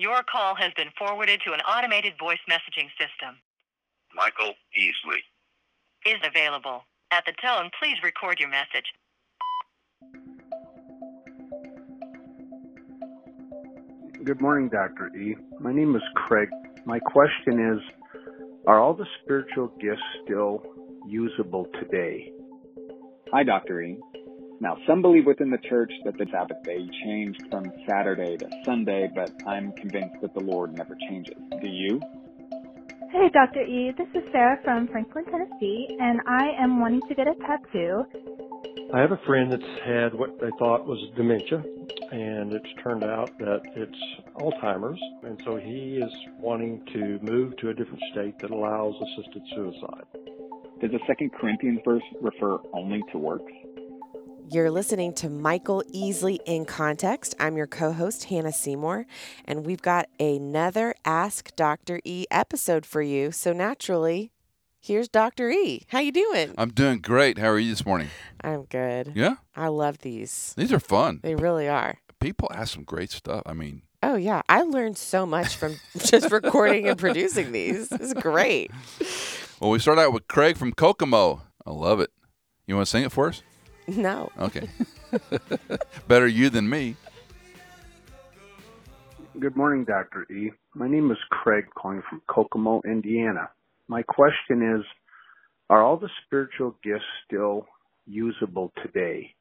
Your call has been forwarded to an automated voice messaging system. Michael Easley. Is available. At the tone, please record your message. Good morning, Dr. E. My name is Craig. My question is Are all the spiritual gifts still usable today? Hi, Dr. E. Now, some believe within the church that the Sabbath day changed from Saturday to Sunday, but I'm convinced that the Lord never changes. Do you? Hey, Dr. E. This is Sarah from Franklin, Tennessee, and I am wanting to get a tattoo. I have a friend that's had what they thought was dementia, and it's turned out that it's Alzheimer's, and so he is wanting to move to a different state that allows assisted suicide. Does the Second Corinthians verse refer only to works? You're listening to Michael Easley in Context. I'm your co host, Hannah Seymour, and we've got another Ask Dr. E episode for you. So, naturally, here's Dr. E. How you doing? I'm doing great. How are you this morning? I'm good. Yeah? I love these. These are fun. They really are. People ask some great stuff. I mean, Oh, yeah. I learned so much from just recording and producing these. It's great. well, we start out with Craig from Kokomo. I love it. You want to sing it for us? No. Okay. Better you than me. Good morning, Dr. E. My name is Craig, calling from Kokomo, Indiana. My question is Are all the spiritual gifts still usable today?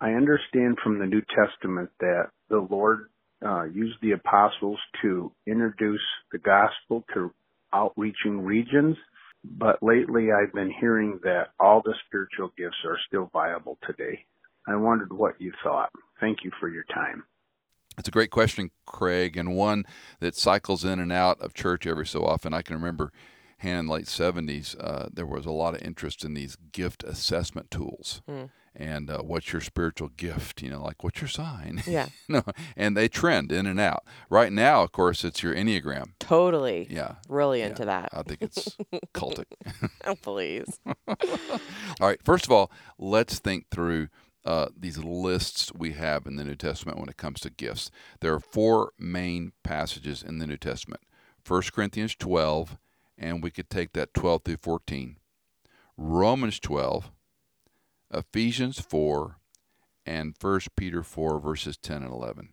I understand from the New Testament that the Lord uh, used the apostles to introduce the gospel to outreaching regions, but lately I've been hearing that all the spiritual gifts are still viable today. I wondered what you thought. Thank you for your time. It's a great question, Craig, and one that cycles in and out of church every so often. I can remember in the late 70s, uh, there was a lot of interest in these gift assessment tools. Mm. And uh, what's your spiritual gift? You know, like what's your sign? Yeah. no, and they trend in and out. Right now, of course, it's your Enneagram. Totally. Yeah. Really yeah. into that. I think it's cultic. oh, please. all right. First of all, let's think through uh, these lists we have in the New Testament when it comes to gifts. There are four main passages in the New Testament 1 Corinthians 12, and we could take that 12 through 14, Romans 12, Ephesians 4, and 1 Peter 4, verses 10 and 11.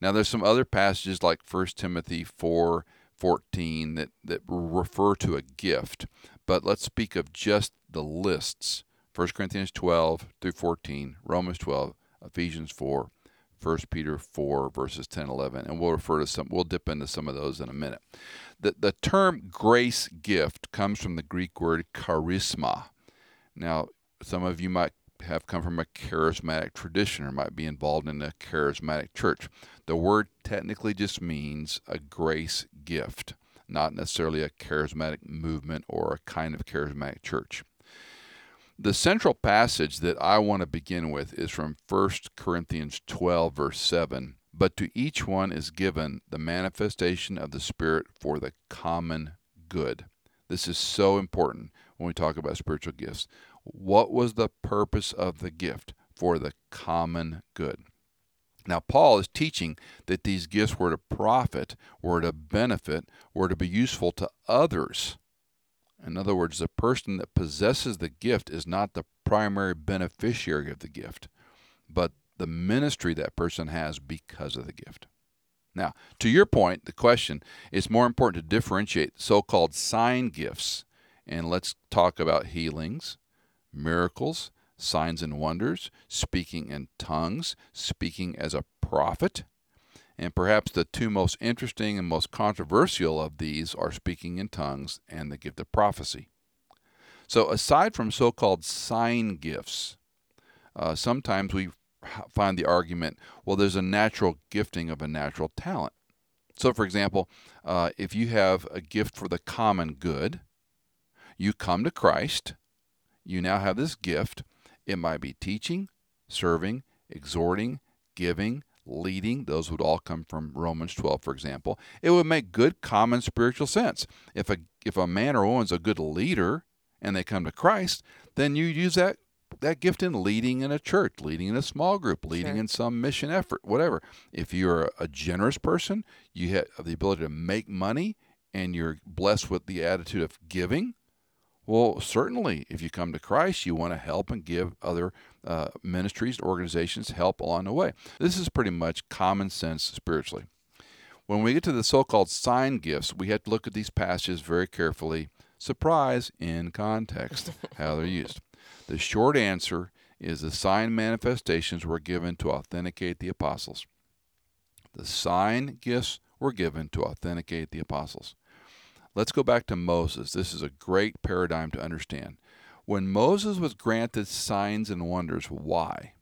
Now, there's some other passages like 1 Timothy 4, 14 that, that refer to a gift, but let's speak of just the lists 1 Corinthians 12 through 14, Romans 12, Ephesians 4, 1 Peter 4, verses 10 11. And we'll refer to some, we'll dip into some of those in a minute. The, the term grace gift comes from the Greek word charisma. Now, some of you might have come from a charismatic tradition or might be involved in a charismatic church. The word technically just means a grace gift, not necessarily a charismatic movement or a kind of charismatic church. The central passage that I want to begin with is from 1 Corinthians 12, verse 7. But to each one is given the manifestation of the Spirit for the common good. This is so important when we talk about spiritual gifts. What was the purpose of the gift? For the common good. Now, Paul is teaching that these gifts were to profit, were to benefit, were to be useful to others. In other words, the person that possesses the gift is not the primary beneficiary of the gift, but the ministry that person has because of the gift. Now, to your point, the question is more important to differentiate so called sign gifts. And let's talk about healings, miracles, signs and wonders, speaking in tongues, speaking as a prophet. And perhaps the two most interesting and most controversial of these are speaking in tongues and the gift of prophecy. So, aside from so called sign gifts, uh, sometimes we find the argument well, there's a natural gifting of a natural talent. So, for example, uh, if you have a gift for the common good, you come to Christ, you now have this gift. It might be teaching, serving, exhorting, giving, leading. Those would all come from Romans 12, for example. It would make good common spiritual sense. If a if a man or woman's a good leader and they come to Christ, then you use that that gift in leading in a church, leading in a small group, leading Sure. in some mission effort, whatever. If you're a generous person, you have the ability to make money and you're blessed with the attitude of giving. Well, certainly, if you come to Christ, you want to help and give other uh, ministries, organizations help along the way. This is pretty much common sense spiritually. When we get to the so called sign gifts, we have to look at these passages very carefully. Surprise in context, how they're used. The short answer is the sign manifestations were given to authenticate the apostles. The sign gifts were given to authenticate the apostles. Let's go back to Moses. This is a great paradigm to understand. When Moses was granted signs and wonders, why?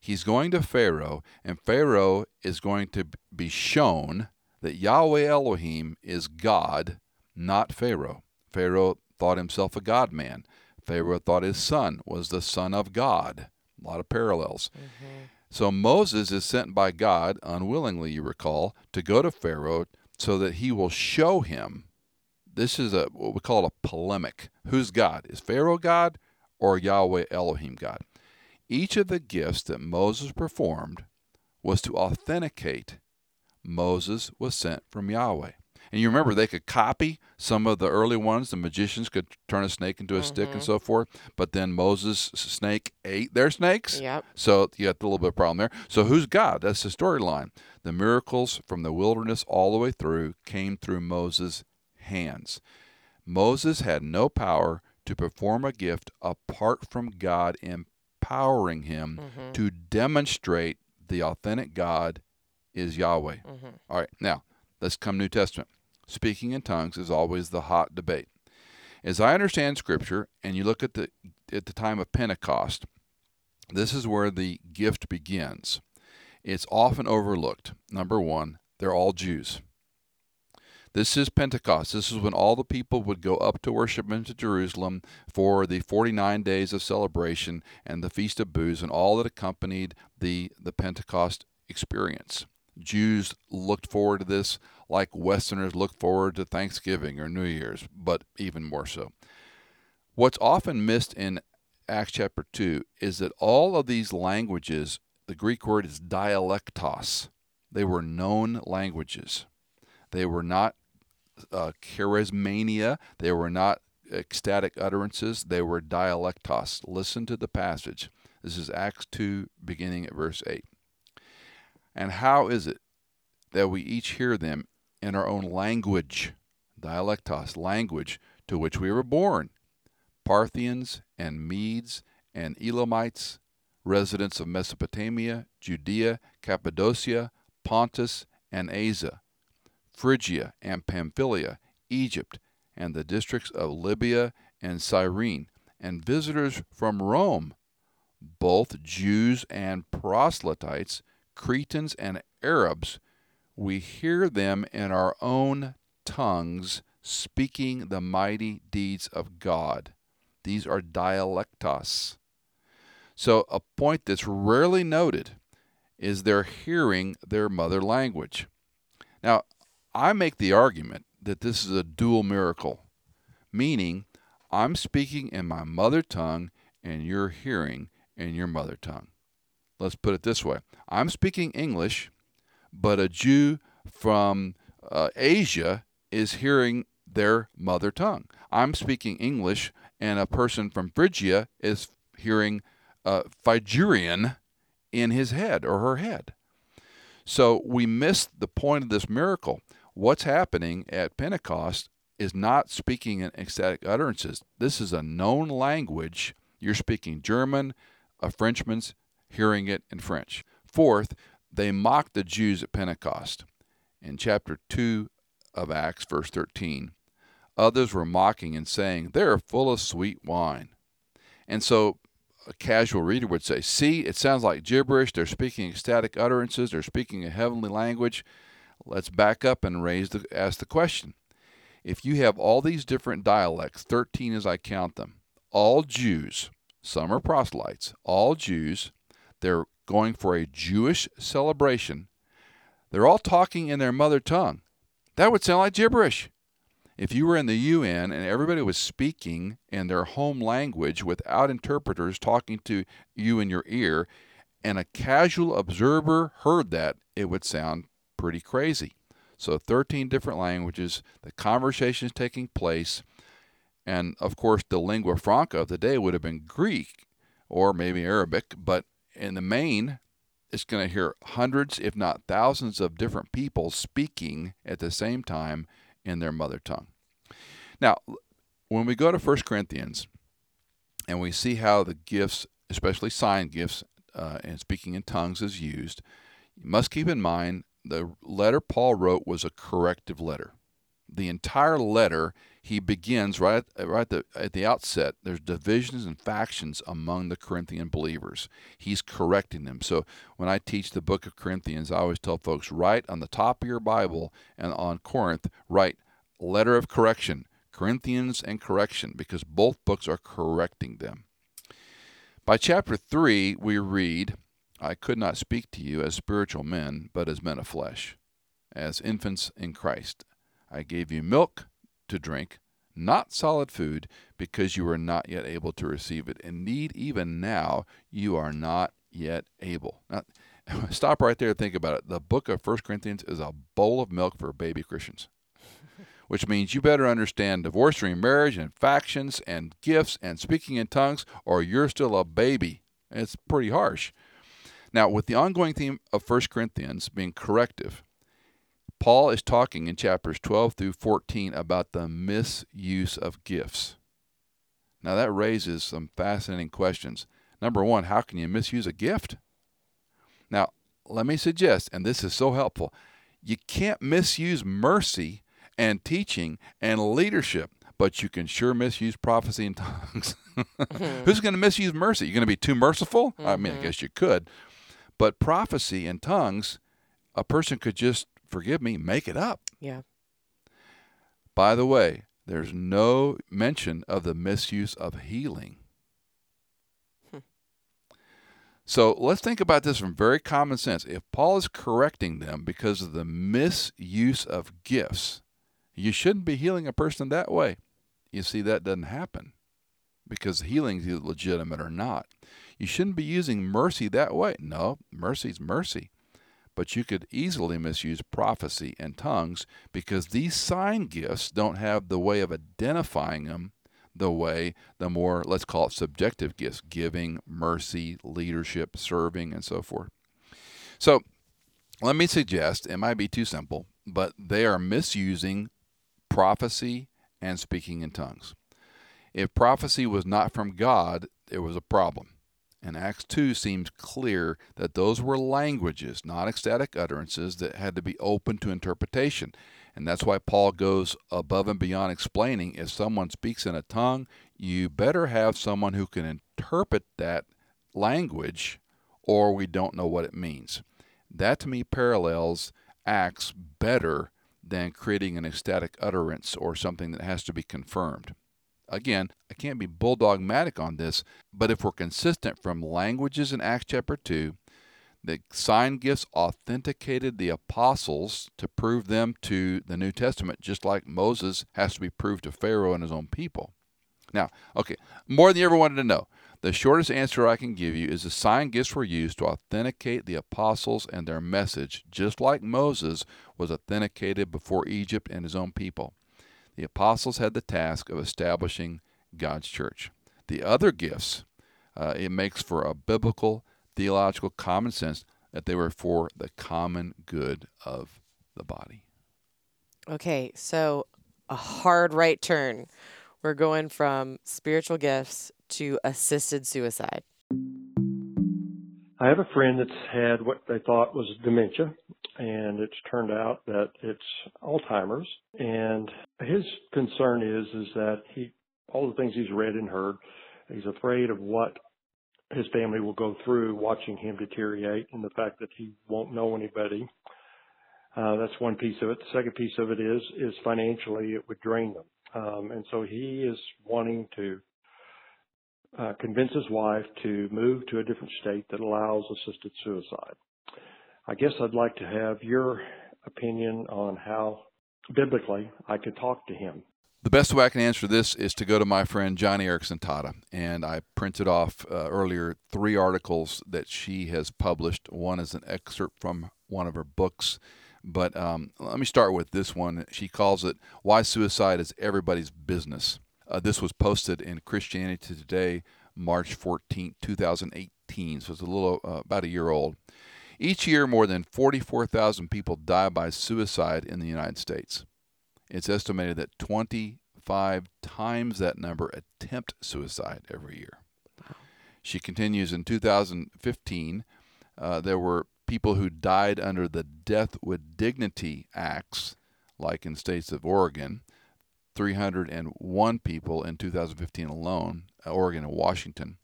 He's going to Pharaoh, and Pharaoh is going to be shown that Yahweh Elohim is God, not Pharaoh. Pharaoh thought himself a God man. Pharaoh thought his son was the son of God. A lot of parallels. Mm-hmm. So Moses is sent by God, unwillingly, you recall, to go to Pharaoh so that he will show him. This is a what we call a polemic. Who's God? Is Pharaoh God or Yahweh Elohim God? Each of the gifts that Moses performed was to authenticate Moses was sent from Yahweh. And you remember they could copy some of the early ones. The magicians could turn a snake into a stick and mm-hmm. so forth. But then Moses' snake ate their snakes. Yep. So you got a little bit of problem there. So who's God? That's the storyline. The miracles from the wilderness all the way through came through Moses' hands. Moses had no power to perform a gift apart from God empowering him mm-hmm. to demonstrate the authentic God is Yahweh. Mm-hmm. All right, now let's come New Testament. Speaking in tongues is always the hot debate. As I understand Scripture, and you look at the at the time of Pentecost, this is where the gift begins. It's often overlooked. Number one, they're all Jews. This is Pentecost. This is when all the people would go up to worship into Jerusalem for the 49 days of celebration and the Feast of Booths and all that accompanied the, the Pentecost experience. Jews looked forward to this like Westerners look forward to Thanksgiving or New Year's, but even more so. What's often missed in Acts chapter 2 is that all of these languages, the Greek word is dialectos, they were known languages. They were not uh, charismania, they were not ecstatic utterances, they were dialectos. Listen to the passage. This is Acts 2, beginning at verse 8. And how is it that we each hear them in our own language, dialectos, language to which we were born? Parthians and Medes and Elamites, residents of Mesopotamia, Judea, Cappadocia, Pontus, and Asia, Phrygia and Pamphylia, Egypt, and the districts of Libya and Cyrene, and visitors from Rome, both Jews and proselytes, Cretans and Arabs, we hear them in our own tongues speaking the mighty deeds of God. These are dialectos. So, a point that's rarely noted is they're hearing their mother language. Now, I make the argument that this is a dual miracle, meaning I'm speaking in my mother tongue and you're hearing in your mother tongue. Let's put it this way I'm speaking English, but a Jew from uh, Asia is hearing their mother tongue. I'm speaking English, and a person from Phrygia is hearing uh, in his head or her head. So we miss the point of this miracle. What's happening at Pentecost is not speaking in ecstatic utterances. This is a known language. You're speaking German, a Frenchman's hearing it in French. Fourth, they mocked the Jews at Pentecost. In chapter 2 of Acts, verse 13, others were mocking and saying, They are full of sweet wine. And so a casual reader would say, See, it sounds like gibberish. They're speaking ecstatic utterances, they're speaking a heavenly language. Let's back up and raise the, ask the question. If you have all these different dialects, 13 as I count them, all Jews, some are proselytes, all Jews, they're going for a Jewish celebration. They're all talking in their mother tongue. That would sound like gibberish. If you were in the UN and everybody was speaking in their home language without interpreters talking to you in your ear, and a casual observer heard that, it would sound pretty crazy. So 13 different languages, the conversation is taking place, and of course the lingua franca of the day would have been Greek or maybe Arabic, but in the main, it's going to hear hundreds, if not thousands, of different people speaking at the same time in their mother tongue. Now, when we go to 1 Corinthians and we see how the gifts, especially sign gifts uh, and speaking in tongues, is used, you must keep in mind the letter Paul wrote was a corrective letter. The entire letter he begins right at, right at the, at the outset. There's divisions and factions among the Corinthian believers. He's correcting them. So when I teach the book of Corinthians, I always tell folks write on the top of your Bible and on Corinth, write letter of correction, Corinthians and correction, because both books are correcting them. By chapter 3, we read, I could not speak to you as spiritual men, but as men of flesh, as infants in Christ. I gave you milk to drink, not solid food, because you are not yet able to receive it. Indeed, even now, you are not yet able. Now, stop right there and think about it. The book of 1 Corinthians is a bowl of milk for baby Christians, which means you better understand divorce, remarriage, and factions, and gifts, and speaking in tongues, or you're still a baby. It's pretty harsh. Now, with the ongoing theme of 1 Corinthians being corrective, Paul is talking in chapters 12 through 14 about the misuse of gifts. Now, that raises some fascinating questions. Number one, how can you misuse a gift? Now, let me suggest, and this is so helpful, you can't misuse mercy and teaching and leadership, but you can sure misuse prophecy and tongues. mm-hmm. Who's going to misuse mercy? You're going to be too merciful? Mm-hmm. I mean, I mm-hmm. guess you could. But prophecy and tongues, a person could just forgive me, make it up. Yeah. By the way, there's no mention of the misuse of healing. Hmm. So let's think about this from very common sense. If Paul is correcting them because of the misuse of gifts, you shouldn't be healing a person that way. You see, that doesn't happen because healing is legitimate or not. You shouldn't be using mercy that way. No, mercy's mercy but you could easily misuse prophecy and tongues because these sign gifts don't have the way of identifying them the way the more, let's call it subjective gifts giving, mercy, leadership, serving, and so forth. So let me suggest it might be too simple, but they are misusing prophecy and speaking in tongues. If prophecy was not from God, there was a problem. And Acts 2 seems clear that those were languages, not ecstatic utterances, that had to be open to interpretation. And that's why Paul goes above and beyond explaining if someone speaks in a tongue, you better have someone who can interpret that language, or we don't know what it means. That to me parallels Acts better than creating an ecstatic utterance or something that has to be confirmed. Again, I can't be bulldogmatic on this, but if we're consistent from languages in Acts chapter 2, the sign gifts authenticated the apostles to prove them to the New Testament, just like Moses has to be proved to Pharaoh and his own people. Now, okay, more than you ever wanted to know. The shortest answer I can give you is the sign gifts were used to authenticate the apostles and their message, just like Moses was authenticated before Egypt and his own people. The apostles had the task of establishing God's church. The other gifts, uh, it makes for a biblical, theological common sense that they were for the common good of the body. Okay, so a hard right turn. We're going from spiritual gifts to assisted suicide. I have a friend that's had what they thought was dementia, and it's turned out that it's Alzheimer's. And his concern is is that he all the things he's read and heard, he's afraid of what his family will go through watching him deteriorate, and the fact that he won't know anybody. Uh, that's one piece of it. The second piece of it is is financially it would drain them, um, and so he is wanting to uh, convince his wife to move to a different state that allows assisted suicide. I guess I'd like to have your opinion on how biblically, I could talk to him. The best way I can answer this is to go to my friend Joni Eareckson Tada, and I printed off uh, earlier three articles that she has published. One is an excerpt from one of her books, but um, let me start with this one. She calls it "Why Suicide Is Everybody's Business." Uh, this was posted in Christianity Today, March 14, 2018, so it's a little uh, about a year old. Each year, more than 44,000 people die by suicide in the United States. It's estimated that 25 times that number attempt suicide every year. She continues in 2015, uh, there were people who died under the Death with Dignity Acts, like in states of Oregon, 301 people in 2015 alone, uh, Oregon and Washington.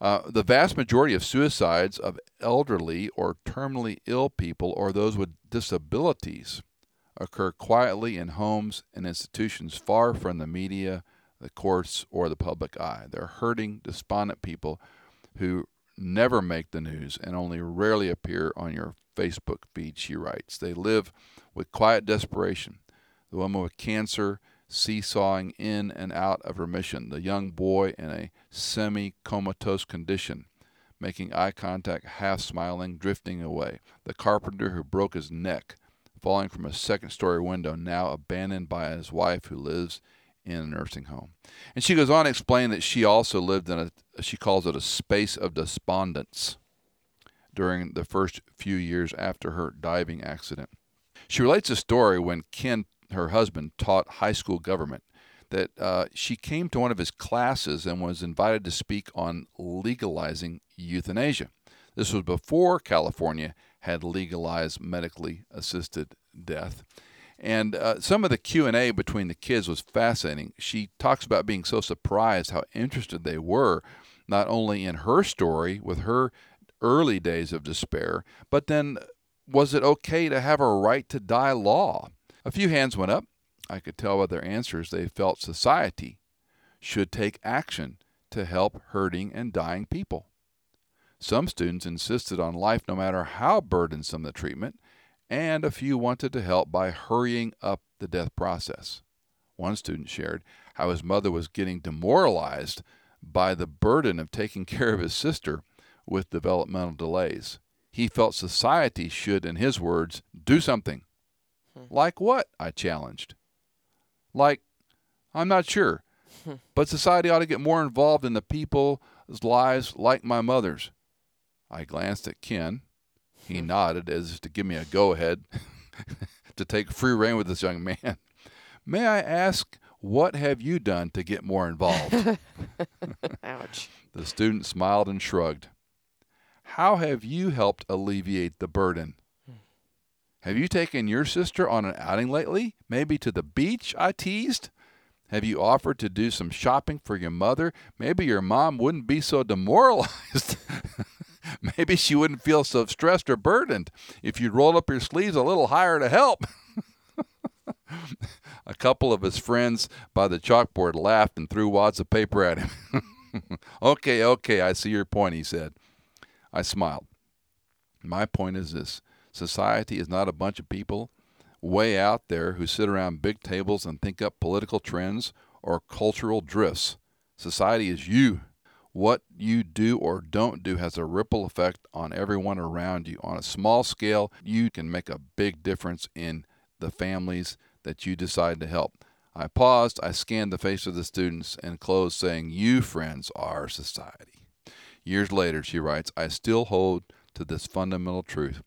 Uh, the vast majority of suicides of elderly or terminally ill people or those with disabilities occur quietly in homes and institutions far from the media, the courts, or the public eye. They're hurting, despondent people who never make the news and only rarely appear on your Facebook feed, she writes. They live with quiet desperation. The woman with cancer seesawing in and out of remission, the young boy in a semi comatose condition, making eye contact, half smiling, drifting away, the carpenter who broke his neck falling from a second story window, now abandoned by his wife who lives in a nursing home. And she goes on to explain that she also lived in a, she calls it a space of despondence during the first few years after her diving accident. She relates a story when Ken, her husband, taught high school government that uh, she came to one of his classes and was invited to speak on legalizing euthanasia. This was before California had legalized medically assisted death. And uh, some of the Q&A between the kids was fascinating. She talks about being so surprised how interested they were not only in her story with her early days of despair, but then was it okay to have a right to die law? A few hands went up. I could tell by their answers they felt society should take action to help hurting and dying people. Some students insisted on life no matter how burdensome the treatment, and a few wanted to help by hurrying up the death process. One student shared how his mother was getting demoralized by the burden of taking care of his sister with developmental delays. He felt society should, in his words, do something. Hmm. Like what? I challenged. Like, I'm not sure, but society ought to get more involved in the people's lives like my mother's. I glanced at Ken. He hmm. nodded as to give me a go ahead to take free rein with this young man. May I ask, what have you done to get more involved? Ouch. The student smiled and shrugged. How have you helped alleviate the burden? Have you taken your sister on an outing lately? Maybe to the beach? I teased. Have you offered to do some shopping for your mother? Maybe your mom wouldn't be so demoralized. Maybe she wouldn't feel so stressed or burdened if you'd roll up your sleeves a little higher to help. a couple of his friends by the chalkboard laughed and threw wads of paper at him. okay, okay, I see your point, he said. I smiled. My point is this society is not a bunch of people way out there who sit around big tables and think up political trends or cultural drifts. Society is you what you do or don't do has a ripple effect on everyone around you. On a small scale, you can make a big difference in the families that you decide to help. I paused, I scanned the face of the students, and closed saying, You, friends, are society. Years later, she writes, I still hold to this fundamental truth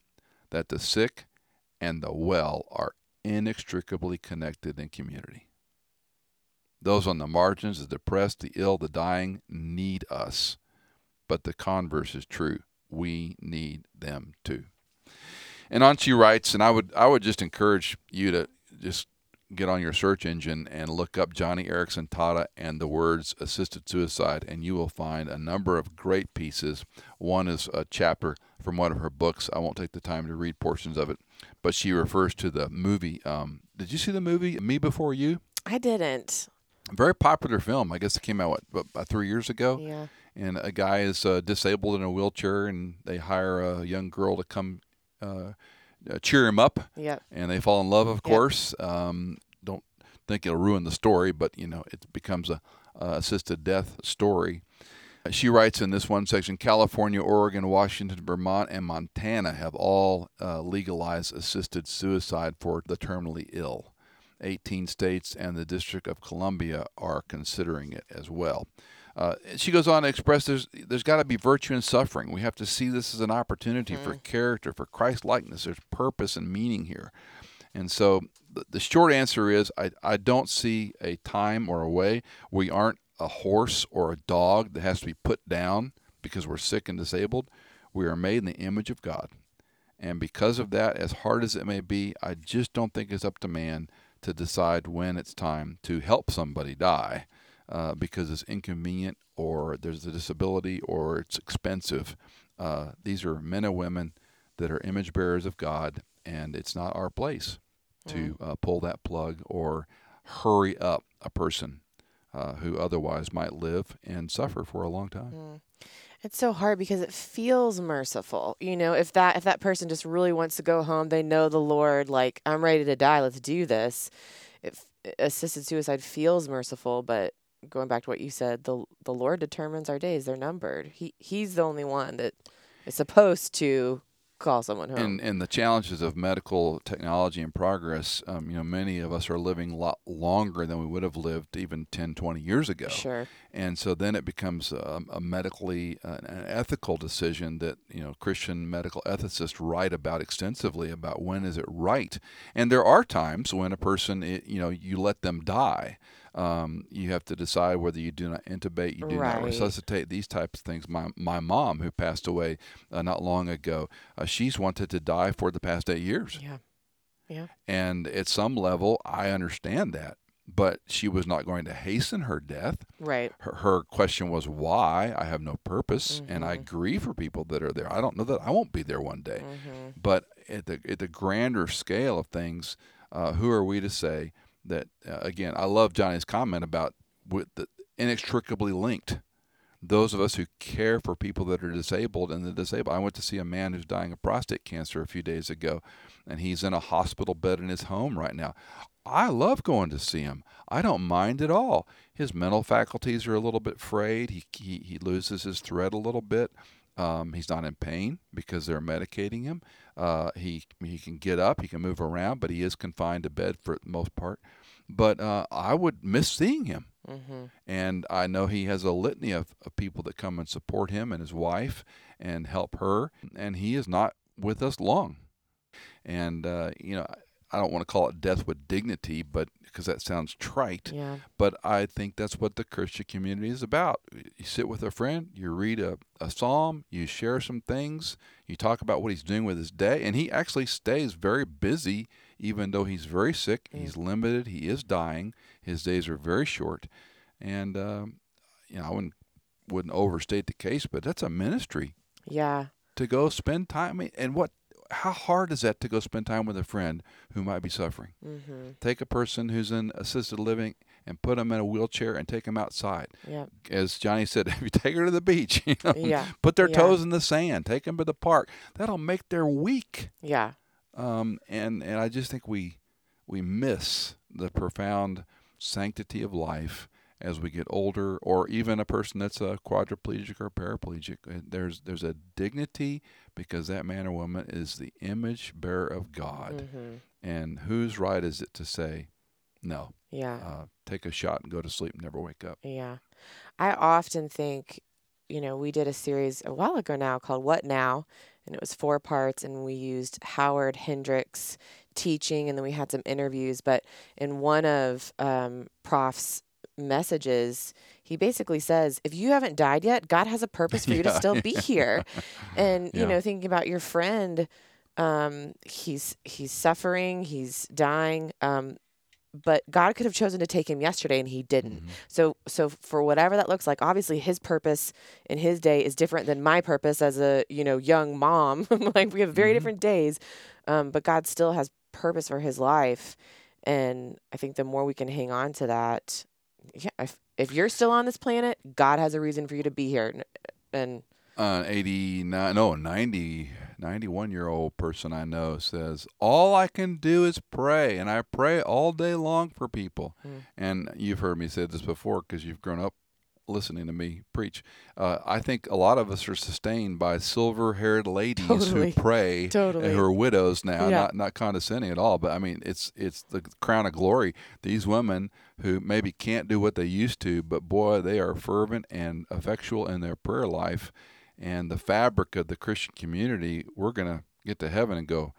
that the sick and the well are inextricably connected in community. Those on the margins, the depressed, the ill, the dying, need us. But the converse is true. We need them too. And on she writes, and I would I would just encourage you to just get on your search engine and look up Joni Eareckson Tada and the words assisted suicide, and you will find a number of great pieces. One is a chapter from one of her books. I won't take the time to read portions of it, but she refers to the movie. Um, did you see the movie Me Before You? I didn't very popular film. I guess it came out what about three years ago. Yeah. And a guy is uh, disabled in a wheelchair, and they hire a young girl to come uh, cheer him up, Yep. and they fall in love. Of course, um, don't think it'll ruin the story, but you know it becomes a, a assisted death story. Uh, She writes in this one section California, Oregon, Washington, Vermont, and Montana have all uh, legalized assisted suicide for the terminally ill. 18 states and the District of Columbia are considering it as well. Uh, she goes on to express there's, there's got to be virtue in suffering. We have to see this as an opportunity for character, for Christ likeness. There's purpose and meaning here. And so the, the short answer is I, I don't see a time or a way. We aren't a horse or a dog that has to be put down because we're sick and disabled. We are made in the image of God. And because of that, as hard as it may be, I just don't think it's up to man to decide when it's time to help somebody die uh, because it's inconvenient or there's a disability or it's expensive. Uh, these are men and women that are image bearers of God, and it's not our place to uh, pull that plug or hurry up a person uh, who otherwise might live and suffer for a long time. It's so hard because it feels merciful. You know, if that if that person just really wants to go home, they know the Lord like I'm ready to die, let's do this. If assisted suicide feels merciful, but going back to what you said, the the Lord determines our days, they're numbered. He he's the only one that is supposed to call someone home. And and the challenges of medical technology and progress, um, you know, many of us are living a lot longer than we would have lived even 10, 20 years ago. Sure. And so then it becomes a, a medically, uh, an ethical decision that, you know, Christian medical ethicists write about extensively about when is it right. And there are times when a person, it, you know, you let them die. Um, you have to decide whether you do not intubate, you do not resuscitate, these types of things. My, my mom, who passed away uh, not long ago, uh, she's wanted to die for the past eight years. yeah. Yeah. And at some level, I understand that. But she was not going to hasten her death. Right. Her, her question was why. I have no purpose, and I Mhm. grieve for people that are there. I don't know that I won't be there one day. Mhm. But at the at the grander scale of things, uh, who are we to say that? Uh, again, I love Joni's comment about with the inextricably linked. Those of us who care for people that are disabled and the disabled. I went to see a man who's dying of prostate cancer a few days ago, and he's in a hospital bed in his home right now. I love going to see him. I don't mind at all. His mental faculties are a little bit frayed. He he, he loses his thread a little bit. Um, he's not in pain because they're medicating him. Uh, he he can get up, he can move around, but he is confined to bed for the most part. But uh, I would miss seeing him, Mm-hmm. and I know he has a litany of, of people that come and support him and his wife and help her, and he is not with us long. And uh, you know, I don't want to call it death with dignity, but because that sounds trite. Yeah. But I think that's what the Christian community is about. You sit with a friend, you read a, a psalm, you share some things, you talk about what he's doing with his day, and he actually stays very busy, even though he's very sick. He's limited. He is dying. His days are very short, and um, you know I wouldn't wouldn't overstate the case, but that's a ministry Yeah. to go spend time. And what? How hard is that to go spend time with a friend who might be suffering? Mm-hmm. Take a person who's in assisted living and put them in a wheelchair and take them outside. Yeah. As Joni said, if you take her to the beach, you know, Yeah. put their Yeah. toes in the sand, take them to the park. That'll make their week. Yeah. Um, and and I just think we we miss the profound sanctity of life as we get older, or even a person that's a quadriplegic or paraplegic. Uh, There's there's a dignity because that man or woman is the image bearer of God. Mm-hmm. And whose right is it to say, no, Yeah. uh, take a shot and go to sleep and never wake up? Yeah. I often think, you know, we did a series a while ago now called What Now? And it was four parts, and we used Howard Hendricks teaching, and then we had some interviews. But in one of um, Prof's messages, he basically says, if you haven't died yet, God has a purpose for you to Yeah, still be here. And, you know, thinking about your friend, um, he's he's suffering, he's dying. Um, but God could have chosen to take him yesterday and he didn't. Mm-hmm. So so for whatever that looks like, obviously his purpose in his day is different than my purpose as a, you know, young mom. like we have very Mhm. different days. Um, but God still has purpose for his life. And I think the more we can hang on to that, yeah, if if you're still on this planet, God has a reason for you to be here. And Uh, 89, no, 90, 91 year old person I know says, All I can do is pray, and I pray all day long for people. Mm. And you've heard me say this before because you've grown up listening to me preach. Uh, I think a lot of us are sustained by silver haired ladies Totally. who pray Totally. and who are widows now, Yeah. not, not condescending at all, but I mean, it's, it's the crown of glory. These women who maybe can't do what they used to, but boy, they are fervent and effectual in their prayer life and the fabric of the Christian community, we're going to get to heaven and go,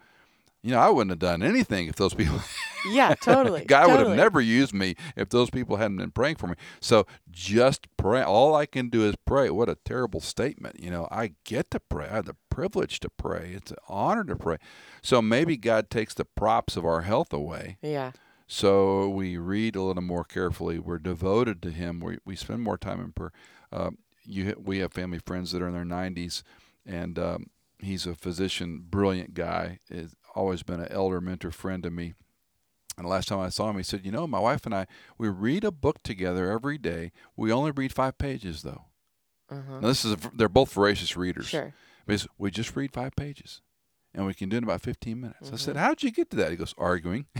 you know, I wouldn't have done anything if those people, Yeah, totally. God would have never used me if those people hadn't been praying for me. So just pray. All I can do is pray. What a terrible statement. You know, I get to pray. I have the privilege to pray. It's an honor to pray. So maybe God takes the props of our health away. Yeah. So we read a little more carefully. We're devoted to Him. We, we spend more time in prayer. Uh, you, we have family friends that are in their 90s, and um, he's a physician, brilliant guy. Has always been an elder mentor friend to me. And the last time I saw him, he said, "You know, my wife and I, we read a book together every day. We only read five pages, though. Uh-huh. Now, this is a, they're both voracious readers. Sure. Because we just read five pages, and we can do it in about 15 minutes. I Mm-hmm. said, "How'd you get to that?" He goes, "Arguing."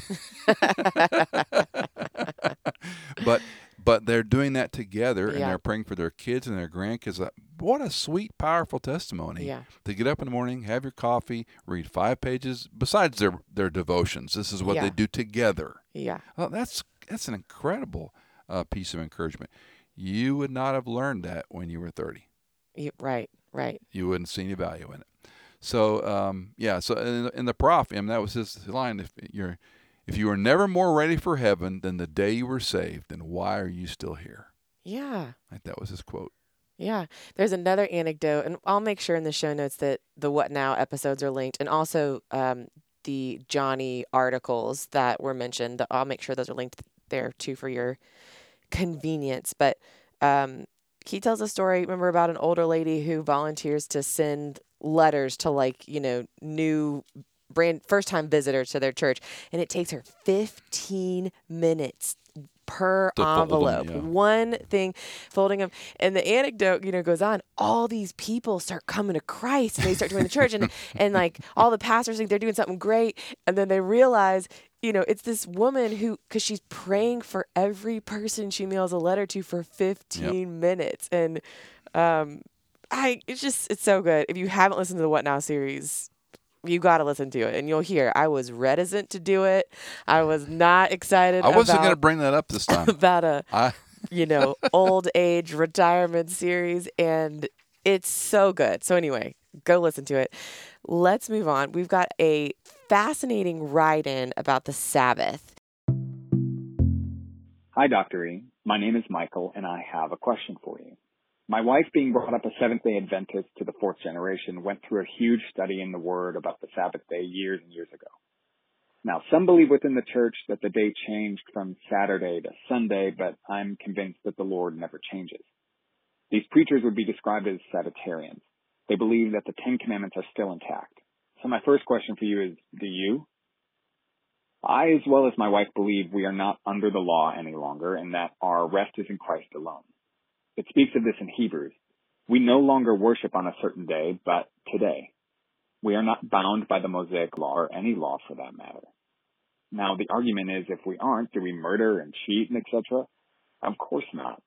but but they're doing that together, and Yeah. they're praying for their kids and their grandkids. What a sweet, powerful testimony! Yeah. To get up in the morning, have your coffee, read five pages. Besides their their devotions, this is what Yeah. they do together. Yeah. Well, that's that's an incredible uh, piece of encouragement. You would not have learned that when you were 30 You, right. Right. you wouldn't see any value in it. So um, yeah, so in, in the prof, and that was his line. If you're if you were never more ready for heaven than the day you were saved, then why are you still here? Yeah. I think that was his quote. Yeah. There's another anecdote, and I'll make sure in the show notes that the What Now episodes are linked, and also um, the Joni articles that were mentioned. I'll make sure those are linked there too for your convenience. But um, he tells a story, remember, about an older lady who volunteers to send letters to, like, you know, new brand first time visitors to their church, and it takes her 15 minutes per To envelope. yeah. One thing, folding them. And the anecdote, you know, goes on. All these people start coming to Christ and they start doing the church and and like all the pastors think they're doing something great and then they realize, you know, it's this woman who cuz she's praying for every person she mails a letter to for 15 minutes and um I it's just it's so good. If you haven't listened to the What Now series, you got to listen to it and you'll hear I was reticent to do it. I was not excited I wasn't going to bring that up this time. about a I you know, old age retirement series, and it's so good. So, anyway, go listen to it. Let's move on. We've got a fascinating write in about the Sabbath. Hi, Dr. E. My name is Michael, and I have a question for you. My wife, being brought up a Seventh day Adventist to the fourth generation, went through a huge study in the Word about the Sabbath day years and years ago. Now, some believe within the church that the day changed from Saturday to Sunday, but I'm convinced that the Lord never changes. These preachers would be described as Sabbatarians. They believe that the Ten Commandments are still intact. So my first question for you is, do you? I, as well as my wife, believe we are not under the law any longer and that our rest is in Christ alone. It speaks of this in Hebrews. We no longer worship on a certain day, but today. We are not bound by the Mosaic law or any law for that matter. Now, the argument is if we aren't, do we murder and cheat and etc.? Of course not.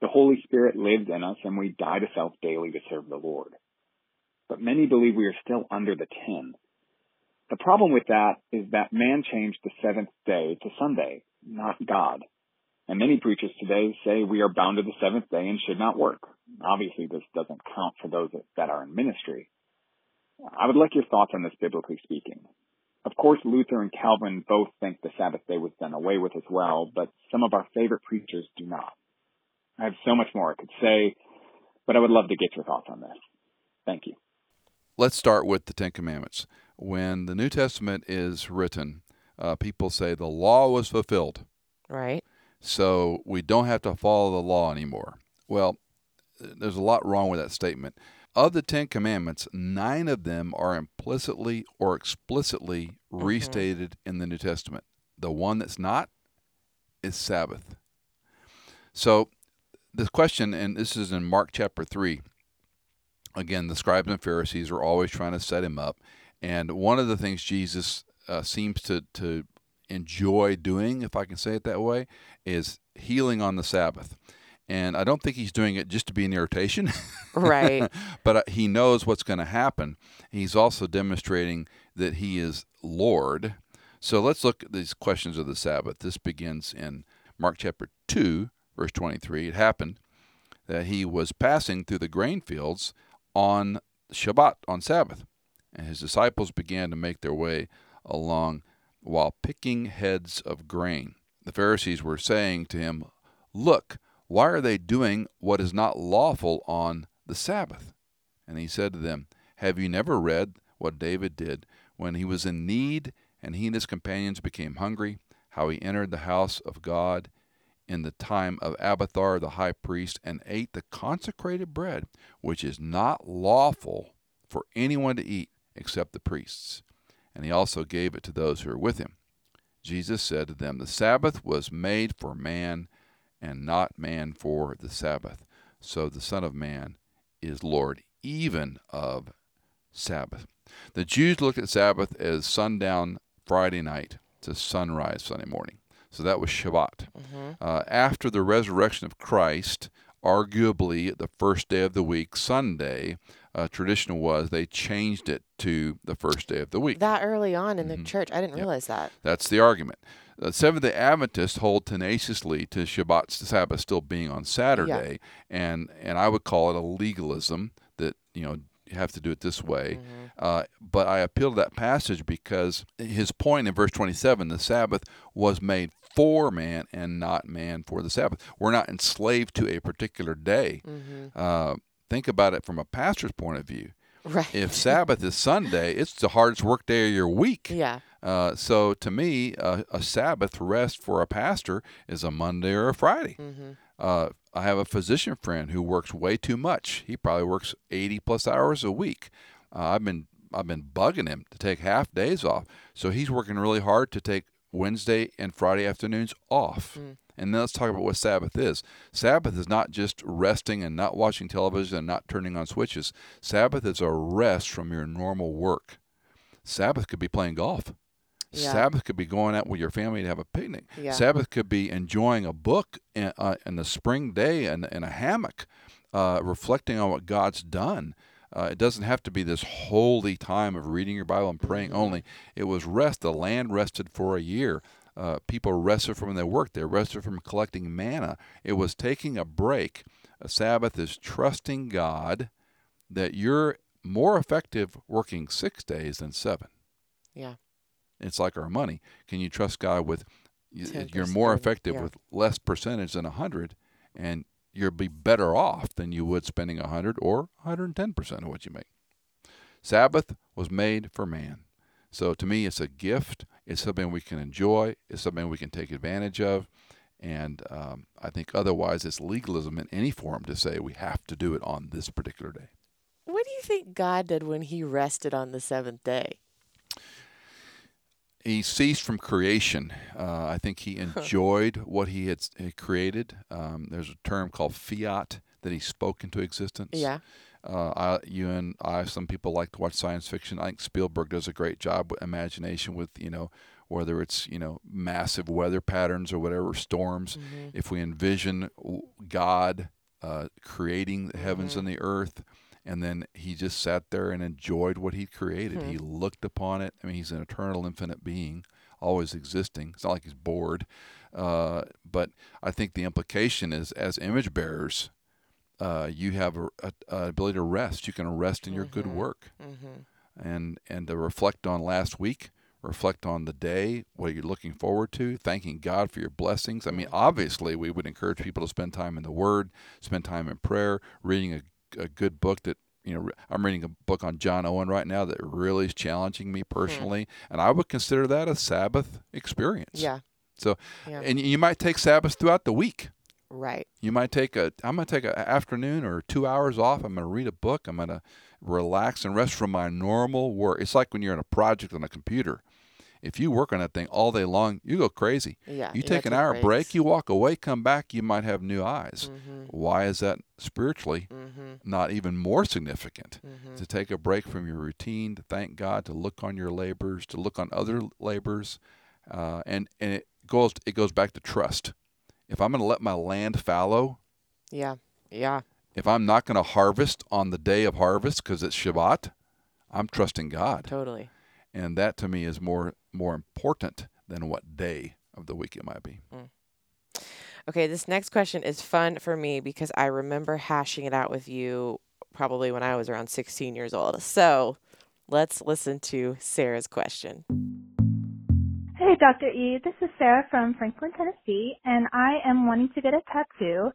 The Holy Spirit lives in us and we die to self daily to serve the Lord. But many believe we are still under the ten. The problem with that is that man changed the seventh day to Sunday, not God. And many preachers today say we are bound to the seventh day and should not work. Obviously, this doesn't count for those that are in ministry. I would like your thoughts on this biblically speaking. Of course, Luther and Calvin both think the Sabbath day was done away with as well, but some of our favorite preachers do not. I have so much more I could say, but I would love to get your thoughts on this. Thank you. let's start with the Ten Commandments. When the New Testament is written, uh, people say the law was fulfilled. Right? So we don't have to follow the law anymore. Well, there's a lot wrong with that statement. Of the Ten Commandments, nine of them are implicitly or explicitly restated in the New Testament. The one that's not is Sabbath. So, the question, and this is in Mark chapter 3, again, the scribes and Pharisees are always trying to set him up. And one of the things Jesus uh, seems to, to enjoy doing, if I can say it that way, is healing on the Sabbath. And I don't think he's doing it just to be an irritation. Right. but uh, he knows what's going to happen. He's also demonstrating that he is Lord. So let's look at these questions of the Sabbath. This begins in Mark chapter 2, verse 23. It happened that he was passing through the grain fields on Shabbat, on Sabbath, and his disciples began to make their way along while picking heads of grain. The Pharisees were saying to him, Look, why are they doing what is not lawful on the Sabbath? And he said to them, Have you never read what David did when he was in need and he and his companions became hungry? How he entered the house of God in the time of Abiathar the high priest and ate the consecrated bread, which is not lawful for anyone to eat except the priests. And he also gave it to those who were with him. Jesus said to them, The Sabbath was made for man, and not man for the Sabbath. So the Son of Man is Lord even of Sabbath. The Jews looked at Sabbath as sundown Friday night to sunrise Sunday morning. So that was Shabbat. Mm-hmm. Uh, after the resurrection of Christ, arguably the first day of the week, Sunday, uh, tradition was they changed it to the first day of the week. That early on in the Mhm. church, I didn't Yep. realize that. That's the argument. The Seventh day Adventists hold tenaciously to Shabbat's Sabbath still being on Saturday, and, and I would call it a legalism that, you know, you have to do it this way. Mm-hmm. Uh, but I appeal to that passage because his point in verse 27 the Sabbath was made for man and not man for the Sabbath. We're not enslaved to a particular day. Mm-hmm. Uh, think about it from a pastor's point of view. Right. If Sabbath is Sunday, it's the hardest work day of your week. yeah. Uh, so to me, uh, a Sabbath rest for a pastor is a Monday or a Friday. Mm-hmm. Uh, I have a physician friend who works way too much. He probably works 80 plus hours a week. Uh, I've been I've been bugging him to take half days off. So he's working really hard to take Wednesday and Friday afternoons off. Mm. And then let's talk about what Sabbath is. Sabbath is not just resting and not watching television and not turning on switches. Sabbath is a rest from your normal work. Sabbath could be playing golf. Yeah. Sabbath could be going out with your family to have a picnic. Yeah. Sabbath could be enjoying a book in, uh, in the spring day in, in a hammock, uh, reflecting on what God's done. Uh, it doesn't have to be this holy time of reading your Bible and praying Mm-hmm. only. It was rest. The land rested for a year. Uh, people rested from their work. They rested from collecting manna. It was taking a break. A Sabbath is trusting God that you're more effective working six days than seven. Yeah. It's like our money. Can you trust God with? 10%, You're more effective yeah. with less percentage than a hundred, and you'll be better off than you would spending a hundred or 110 percent of what you make. Sabbath was made for man, so to me, it's a gift. It's something we can enjoy. It's something we can take advantage of, and um, I think otherwise, it's legalism in any form to say we have to do it on this particular day. What do you think God did when he rested on the seventh day? He ceased from creation. Uh, I think he enjoyed what he had, had created. Um, there's a term called fiat that he spoke into existence. Yeah. Uh, I, you and I, some people like to watch science fiction. I think Spielberg does a great job with imagination with, you know, whether it's, you know, massive weather patterns or whatever, storms. Mm-hmm. If we envision God uh, creating the heavens Mm-hmm. and the earth, and then he just sat there and enjoyed what he created. Hmm. He looked upon it. I mean, he's an eternal, infinite being, always existing. It's not like he's bored. Uh, but I think the implication is, as image bearers, uh, you have a, a, a ability to rest. You can rest in your good Mhm. work, Mm-hmm. and and to reflect on last week, reflect on the day, what you're looking forward to, thanking God for your blessings. I mean, obviously, we would encourage people to spend time in the Word, spend time in prayer, reading a, a good book that. You know, I'm reading a book on John Owen right now that really is challenging me hmm. personally, and I would consider that a Sabbath experience. Yeah. So, Yeah. and you might take Sabbath throughout the week. Right. You might take a. I'm going to take an afternoon or two hours off. I'm going to read a book. I'm going to relax and rest from my normal work. It's like when you're in a project on a computer. If you work on that thing all day long, you go crazy. Yeah. You take an hour breaks. break, you walk away, come back, you might have new eyes. Mhm. Why is that spiritually? Mhm. not even more significant Mhm. to take a break from your routine, to thank God, to look on your labors, to look on other labors, uh, and and it goes it goes back to trust. If I'm going to let my land fallow, Yeah. Yeah. if I'm not going to harvest on the day of harvest because it's Shabbat, I'm trusting God, Totally. and that to me is more more important than what day of the week it might be. Mm. Okay, this next question is fun for me because I remember hashing it out with you probably when I was around 16 years old. So let's listen to Sarah's question. Hey, Dr. E. This is Sarah from Franklin, Tennessee, and I am wanting to get a tattoo.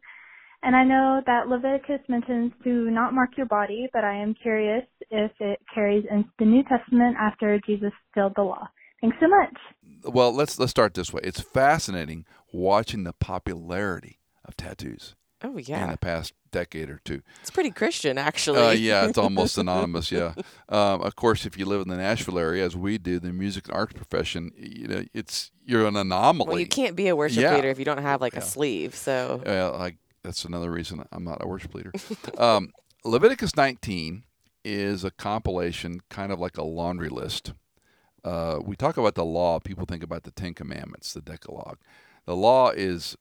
And I know that Leviticus mentions to not mark your body, but I am curious if it carries into the New Testament after Jesus fulfilled the law. Thanks so much. Well, let's let's start this way. It's fascinating watching the popularity of tattoos Oh, yeah. in the past decade or two. It's pretty Christian, actually. Uh, yeah, it's almost synonymous. Yeah. Um, of course, if you live in the Nashville area, as we do, the music and arts profession, you know, it's you're an anomaly. well, you can't be a worship Yeah. leader if you don't have like Yeah. a sleeve. So, Uh, like that's another reason I'm not a worship leader. um, Leviticus 19 is a compilation, kind of like a laundry list. Uh, we talk about the law. People think about the Ten Commandments, the Decalogue. The law is,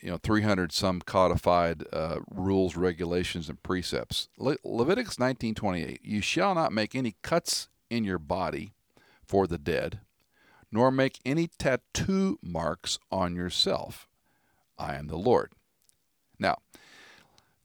you know, 300 some codified uh, rules, regulations, and precepts. Le- Leviticus 19:28. You shall not make any cuts in your body for the dead, nor make any tattoo marks on yourself. I am the Lord. Now,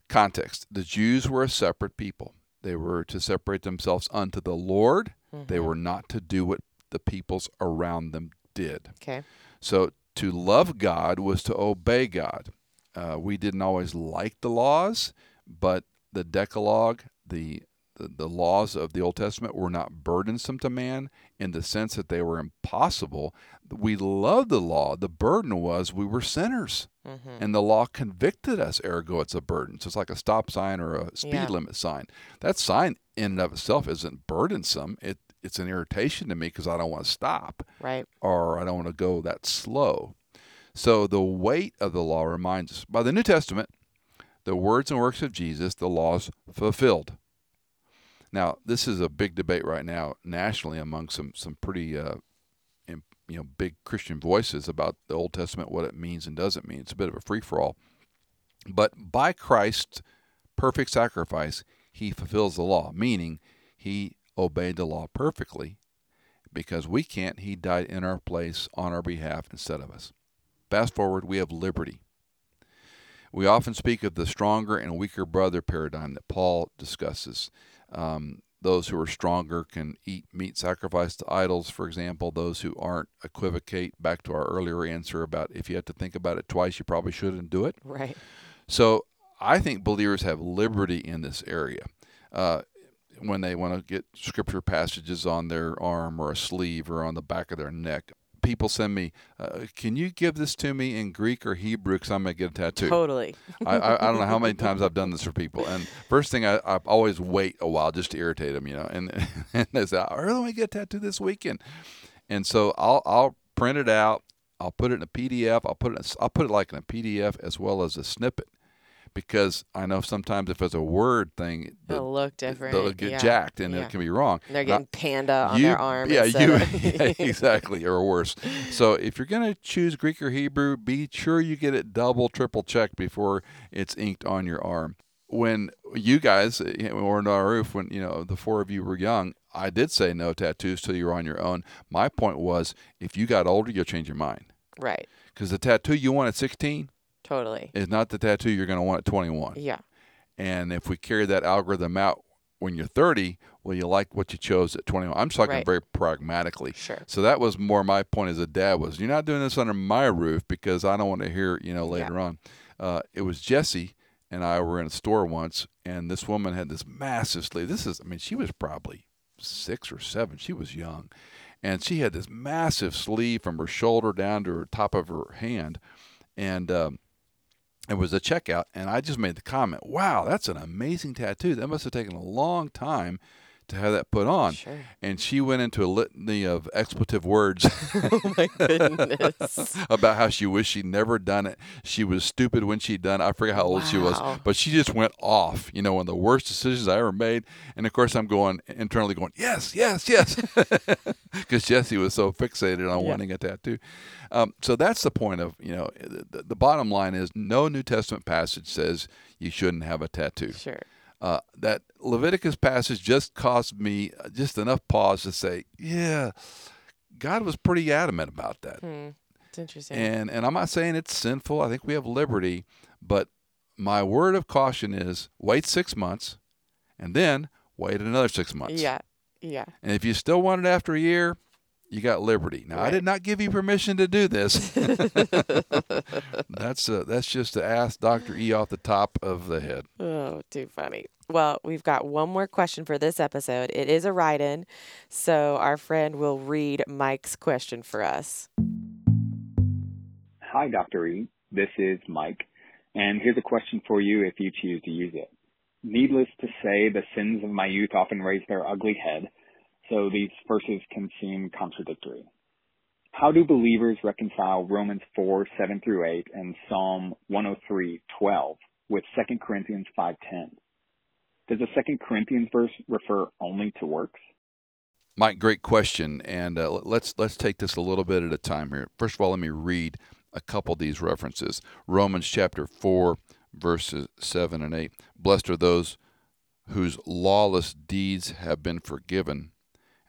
context the Jews were a separate people. They were to separate themselves unto the Lord, they were not to do what the peoples around them did. okay. So, to love God was to obey God. Uh, we didn't always like the laws, but the Decalogue, the, the the laws of the Old Testament, were not burdensome to man in the sense that they were impossible. We loved the law. The burden was we were sinners, Mm-hmm. and the law convicted us. Ergo, it's a burden. So it's like a stop sign or a speed Yeah. limit sign. That sign in and of itself isn't burdensome. It it's an irritation to me because I don't want to stop Right. or I don't want to go that slow. So the weight of the law reminds us. By the New Testament, the words and works of Jesus, the laws fulfilled. Now, this is a big debate right now nationally among some some pretty uh, you know big Christian voices about the Old Testament, what it means and doesn't mean. It's a bit of a free for all. But by Christ's perfect sacrifice, he fulfills the law, meaning he obeyed the law perfectly because we can't. He died in our place on our behalf instead of us. Fast forward, we have liberty. We often speak of the stronger and weaker brother paradigm that Paul discusses. Um, those who are stronger can eat meat sacrificed to idols, for example. Those who aren't equivocate. Back to our earlier answer about if you have to think about it twice, you probably shouldn't do it. Right. So I think believers have liberty in this area. Uh, when they want to get scripture passages on their arm or a sleeve or on the back of their neck, people send me, uh, "Can you give this to me in Greek or Hebrew? Because I'm going to get a tattoo." Totally. I, I, I don't know how many times I've done this for people. And first thing, I, I always wait a while just to irritate them, you know. And, and they say, I really want to get a tattoo this weekend. And so I'll I'll print it out. I'll put it in a PDF. I'll put it. I'll put it like in a PDF as well as a snippet, because I know sometimes if it's a word thing, the- It'll look different. they'll get yeah. jacked and yeah. it can be wrong. And they're And I- getting panda on you- their arm. Yeah, you yeah, exactly, or worse. So if you're going to choose Greek or Hebrew, be sure you get it double, triple checked before it's inked on your arm. When you guys eh, were on our roof, when you know the four of you were young, I did say no tattoos till you were on your own. My point was, if you got older, you'll change your mind right. because the tattoo you want at 16 Totally. is not the tattoo you're going to want at 21. Yeah. And if we carry that algorithm out when you're 30, well, you like what you chose at 21. I'm talking Right. very pragmatically. Sure. So that was more my point as a dad was, you're not doing this under my roof because I don't want to hear, you know, later on. Uh, it was Jesse and I were in a store once, and this woman had this massive sleeve. This is, I mean, she was probably six or seven. She was young. And she had this massive sleeve from her shoulder down to her top of her hand. And, um, it was a checkout, and I just made the comment, "Wow, that's an amazing tattoo. That must have taken a long time to have that put on. Sure. And she went into a litany of expletive words oh my goodness. about how she wished she'd never done it. She was stupid when she'd done it. I forget how old she was, but she just went off. You know, one of the worst decisions I ever made. And of course, I'm going internally going, yes, yes, yes, because Jesse was so fixated on Yeah. wanting a tattoo. Um, so that's the point of you know the, the bottom line is no New Testament passage says you shouldn't have a tattoo. Sure. Uh, that Leviticus passage just caused me uh, just enough pause to say, yeah, God was pretty adamant about that. Hmm. It's interesting. And and I'm not saying it's sinful. I think we have liberty, but my word of caution is wait six months, and then wait another six months. yeah. Yeah. And if you still want it after a year, you got liberty. Now I did not give you permission to do this. that's uh, that's just to ask Doctor E off the top of the head. Oh, too funny. Well, we've got one more question for this episode. It is a write in, so our friend will read Mike's question for us. Hi, Dr. E. This is Mike, and here's a question for you if you choose to use it. Needless to say, the sins of my youth often raise their ugly head, so these verses can seem contradictory. How do believers reconcile Romans 4, 7 through 8 and Psalm 103, 12 with 2 Corinthians 5, 10? Does the 2 Corinthians verse refer only to works? Mike, great question, and uh, let's let's take this a little bit at a time here. First of all, let me read a couple of these references. Romans chapter four, verses seven and eight. Blessed are those whose lawless deeds have been forgiven,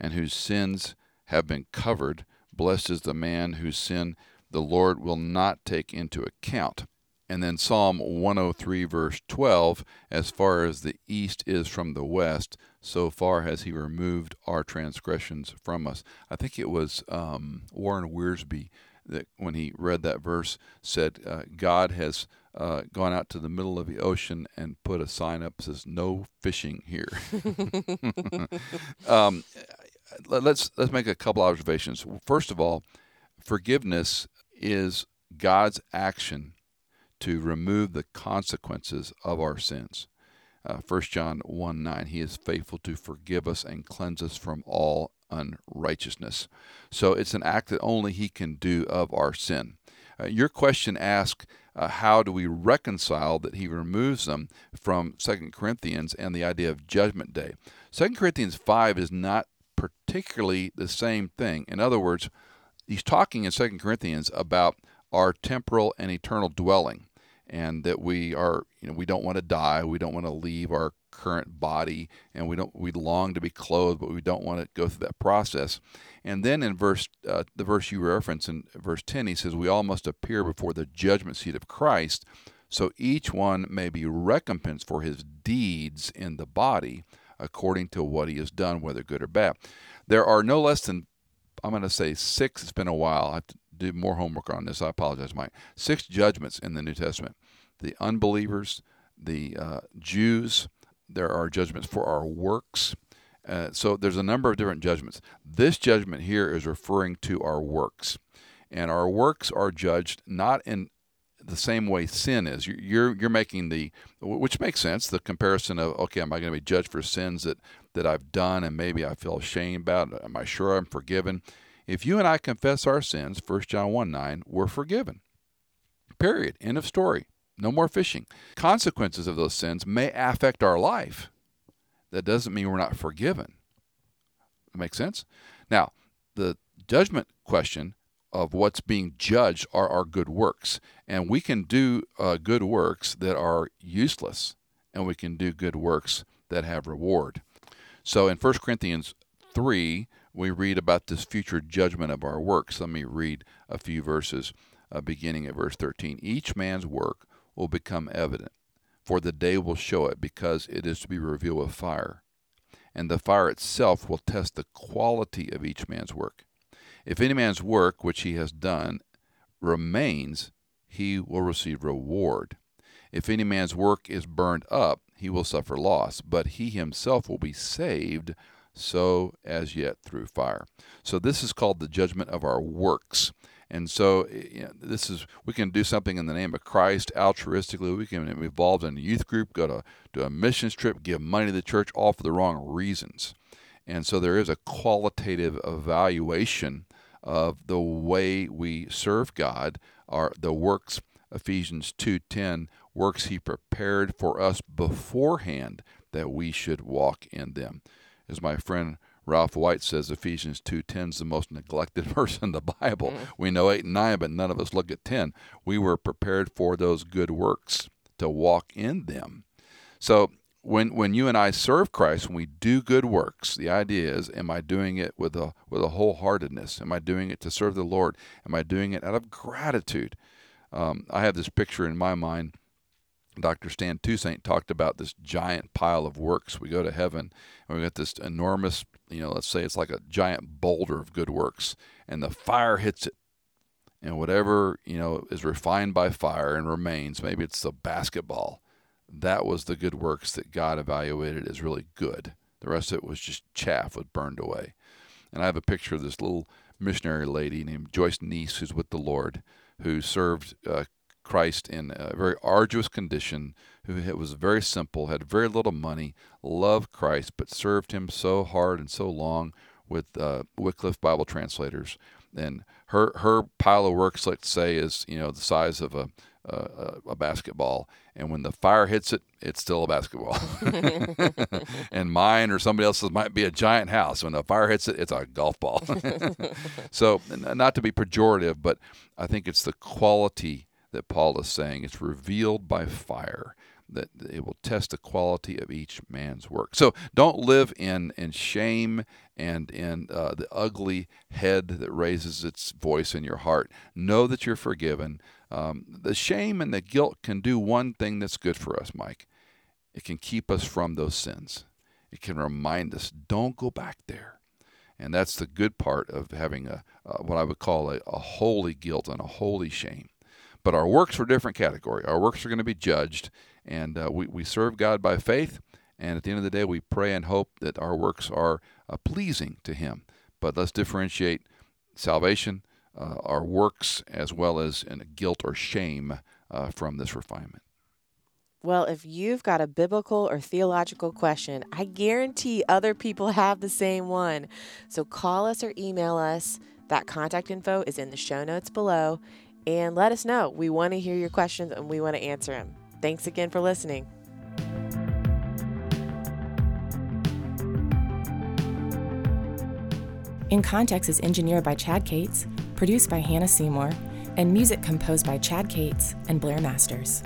and whose sins have been covered. Blessed is the man whose sin the Lord will not take into account. And then Psalm 103, verse 12 As far as the east is from the west, so far has he removed our transgressions from us. I think it was um, Warren Wiersbe that, when he read that verse, said, uh, God has uh, gone out to the middle of the ocean and put a sign up that says, No fishing here. um, let's let's make a couple observations. First of all, forgiveness is God's action to remove the consequences of our sins. Uh, 1 John 1 9, He is faithful to forgive us and cleanse us from all unrighteousness. So it's an act that only He can do of our sin. Uh, your question asks, uh, how do we reconcile that He removes them from 2 Corinthians and the idea of judgment day? 2 Corinthians 5 is not particularly the same thing. In other words, he's talking in 2 Corinthians about our temporal and eternal dwelling and that we are you know we don't want to die we don't want to leave our current body and we don't we long to be clothed but we don't want to go through that process and then in verse uh, the verse you reference in verse 10 he says we all must appear before the judgment seat of Christ so each one may be recompensed for his deeds in the body according to what he has done whether good or bad there are no less than I'm going to say six. It's been a while. I have to do more homework on this. I apologize, Mike. Six judgments in the New Testament: the unbelievers, the uh, Jews. There are judgments for our works. Uh, so there's a number of different judgments. This judgment here is referring to our works, and our works are judged not in the same way sin is. You're you're, making the which makes sense. The comparison of okay, am I going to be judged for sins that that I've done and maybe I feel ashamed about? Am I sure I'm forgiven? If you and I confess our sins, 1 John 1 9, we're forgiven. Period. End of story. No more fishing. Consequences of those sins may affect our life. That doesn't mean we're not forgiven. Make sense? Now, the judgment question of what's being judged are our good works. And we can do uh, good works that are useless, and we can do good works that have reward. So in 1 Corinthians 3, we read about this future judgment of our works. Let me read a few verses uh, beginning at verse 13. Each man's work will become evident, for the day will show it, because it is to be revealed with fire. And the fire itself will test the quality of each man's work. If any man's work which he has done remains, he will receive reward. If any man's work is burned up, he will suffer loss, but he himself will be saved, so as yet through fire. So this is called the judgment of our works. And so you know, this is we can do something in the name of Christ altruistically. We can be involved in a youth group, go to, do a missions trip, give money to the church, all for the wrong reasons. And so there is a qualitative evaluation of the way we serve God, are the works Ephesians 2:10 works he prepared for us beforehand that we should walk in them. As my friend Ralph White says Ephesians 2:10 is the most neglected verse in the Bible. Mm-hmm. We know 8 and 9, but none of us look at 10. We were prepared for those good works to walk in them. So when when you and I serve Christ, when we do good works, the idea is, am I doing it with a with a wholeheartedness? Am I doing it to serve the Lord? Am I doing it out of gratitude? Um, I have this picture in my mind. Dr. Stan Toussaint talked about this giant pile of works. We go to heaven, and we got this enormous, you know, let's say it's like a giant boulder of good works, and the fire hits it, and whatever you know is refined by fire and remains. Maybe it's the basketball that was the good works that God evaluated as really good. The rest of it was just chaff, was burned away. And I have a picture of this little missionary lady named Joyce Neese, who's with the Lord, who served uh, Christ in a very arduous condition, who was very simple, had very little money, loved Christ, but served him so hard and so long with uh, Wycliffe Bible translators. And her her pile of works, let's say, is you know the size of a a, a basketball, and when the fire hits it, it's still a basketball. and mine or somebody else's might be a giant house. When the fire hits it, it's a golf ball. so, not to be pejorative, but I think it's the quality that Paul is saying. It's revealed by fire that it will test the quality of each man's work. So don't live in in shame and in uh, the ugly head that raises its voice in your heart. Know that you're forgiven. Um, the shame and the guilt can do one thing that's good for us, Mike. It can keep us from those sins. It can remind us, don't go back there. And that's the good part of having a, what I would call a, a holy guilt and a holy shame. But our works are a different category. Our works are going to be judged, and uh, we, we serve God by faith. And at the end of the day, we pray and hope that our works are uh, pleasing to Him. But let's differentiate salvation uh, our works as well as in guilt or shame uh, from this refinement. Well, if you've got a biblical or theological question, I guarantee other people have the same one. So call us or email us. That contact info is in the show notes below. And let us know. We want to hear your questions and we want to answer them. Thanks again for listening. In Context is engineered by Chad Cates produced by Hannah Seymour, and music composed by Chad Cates and Blair Masters.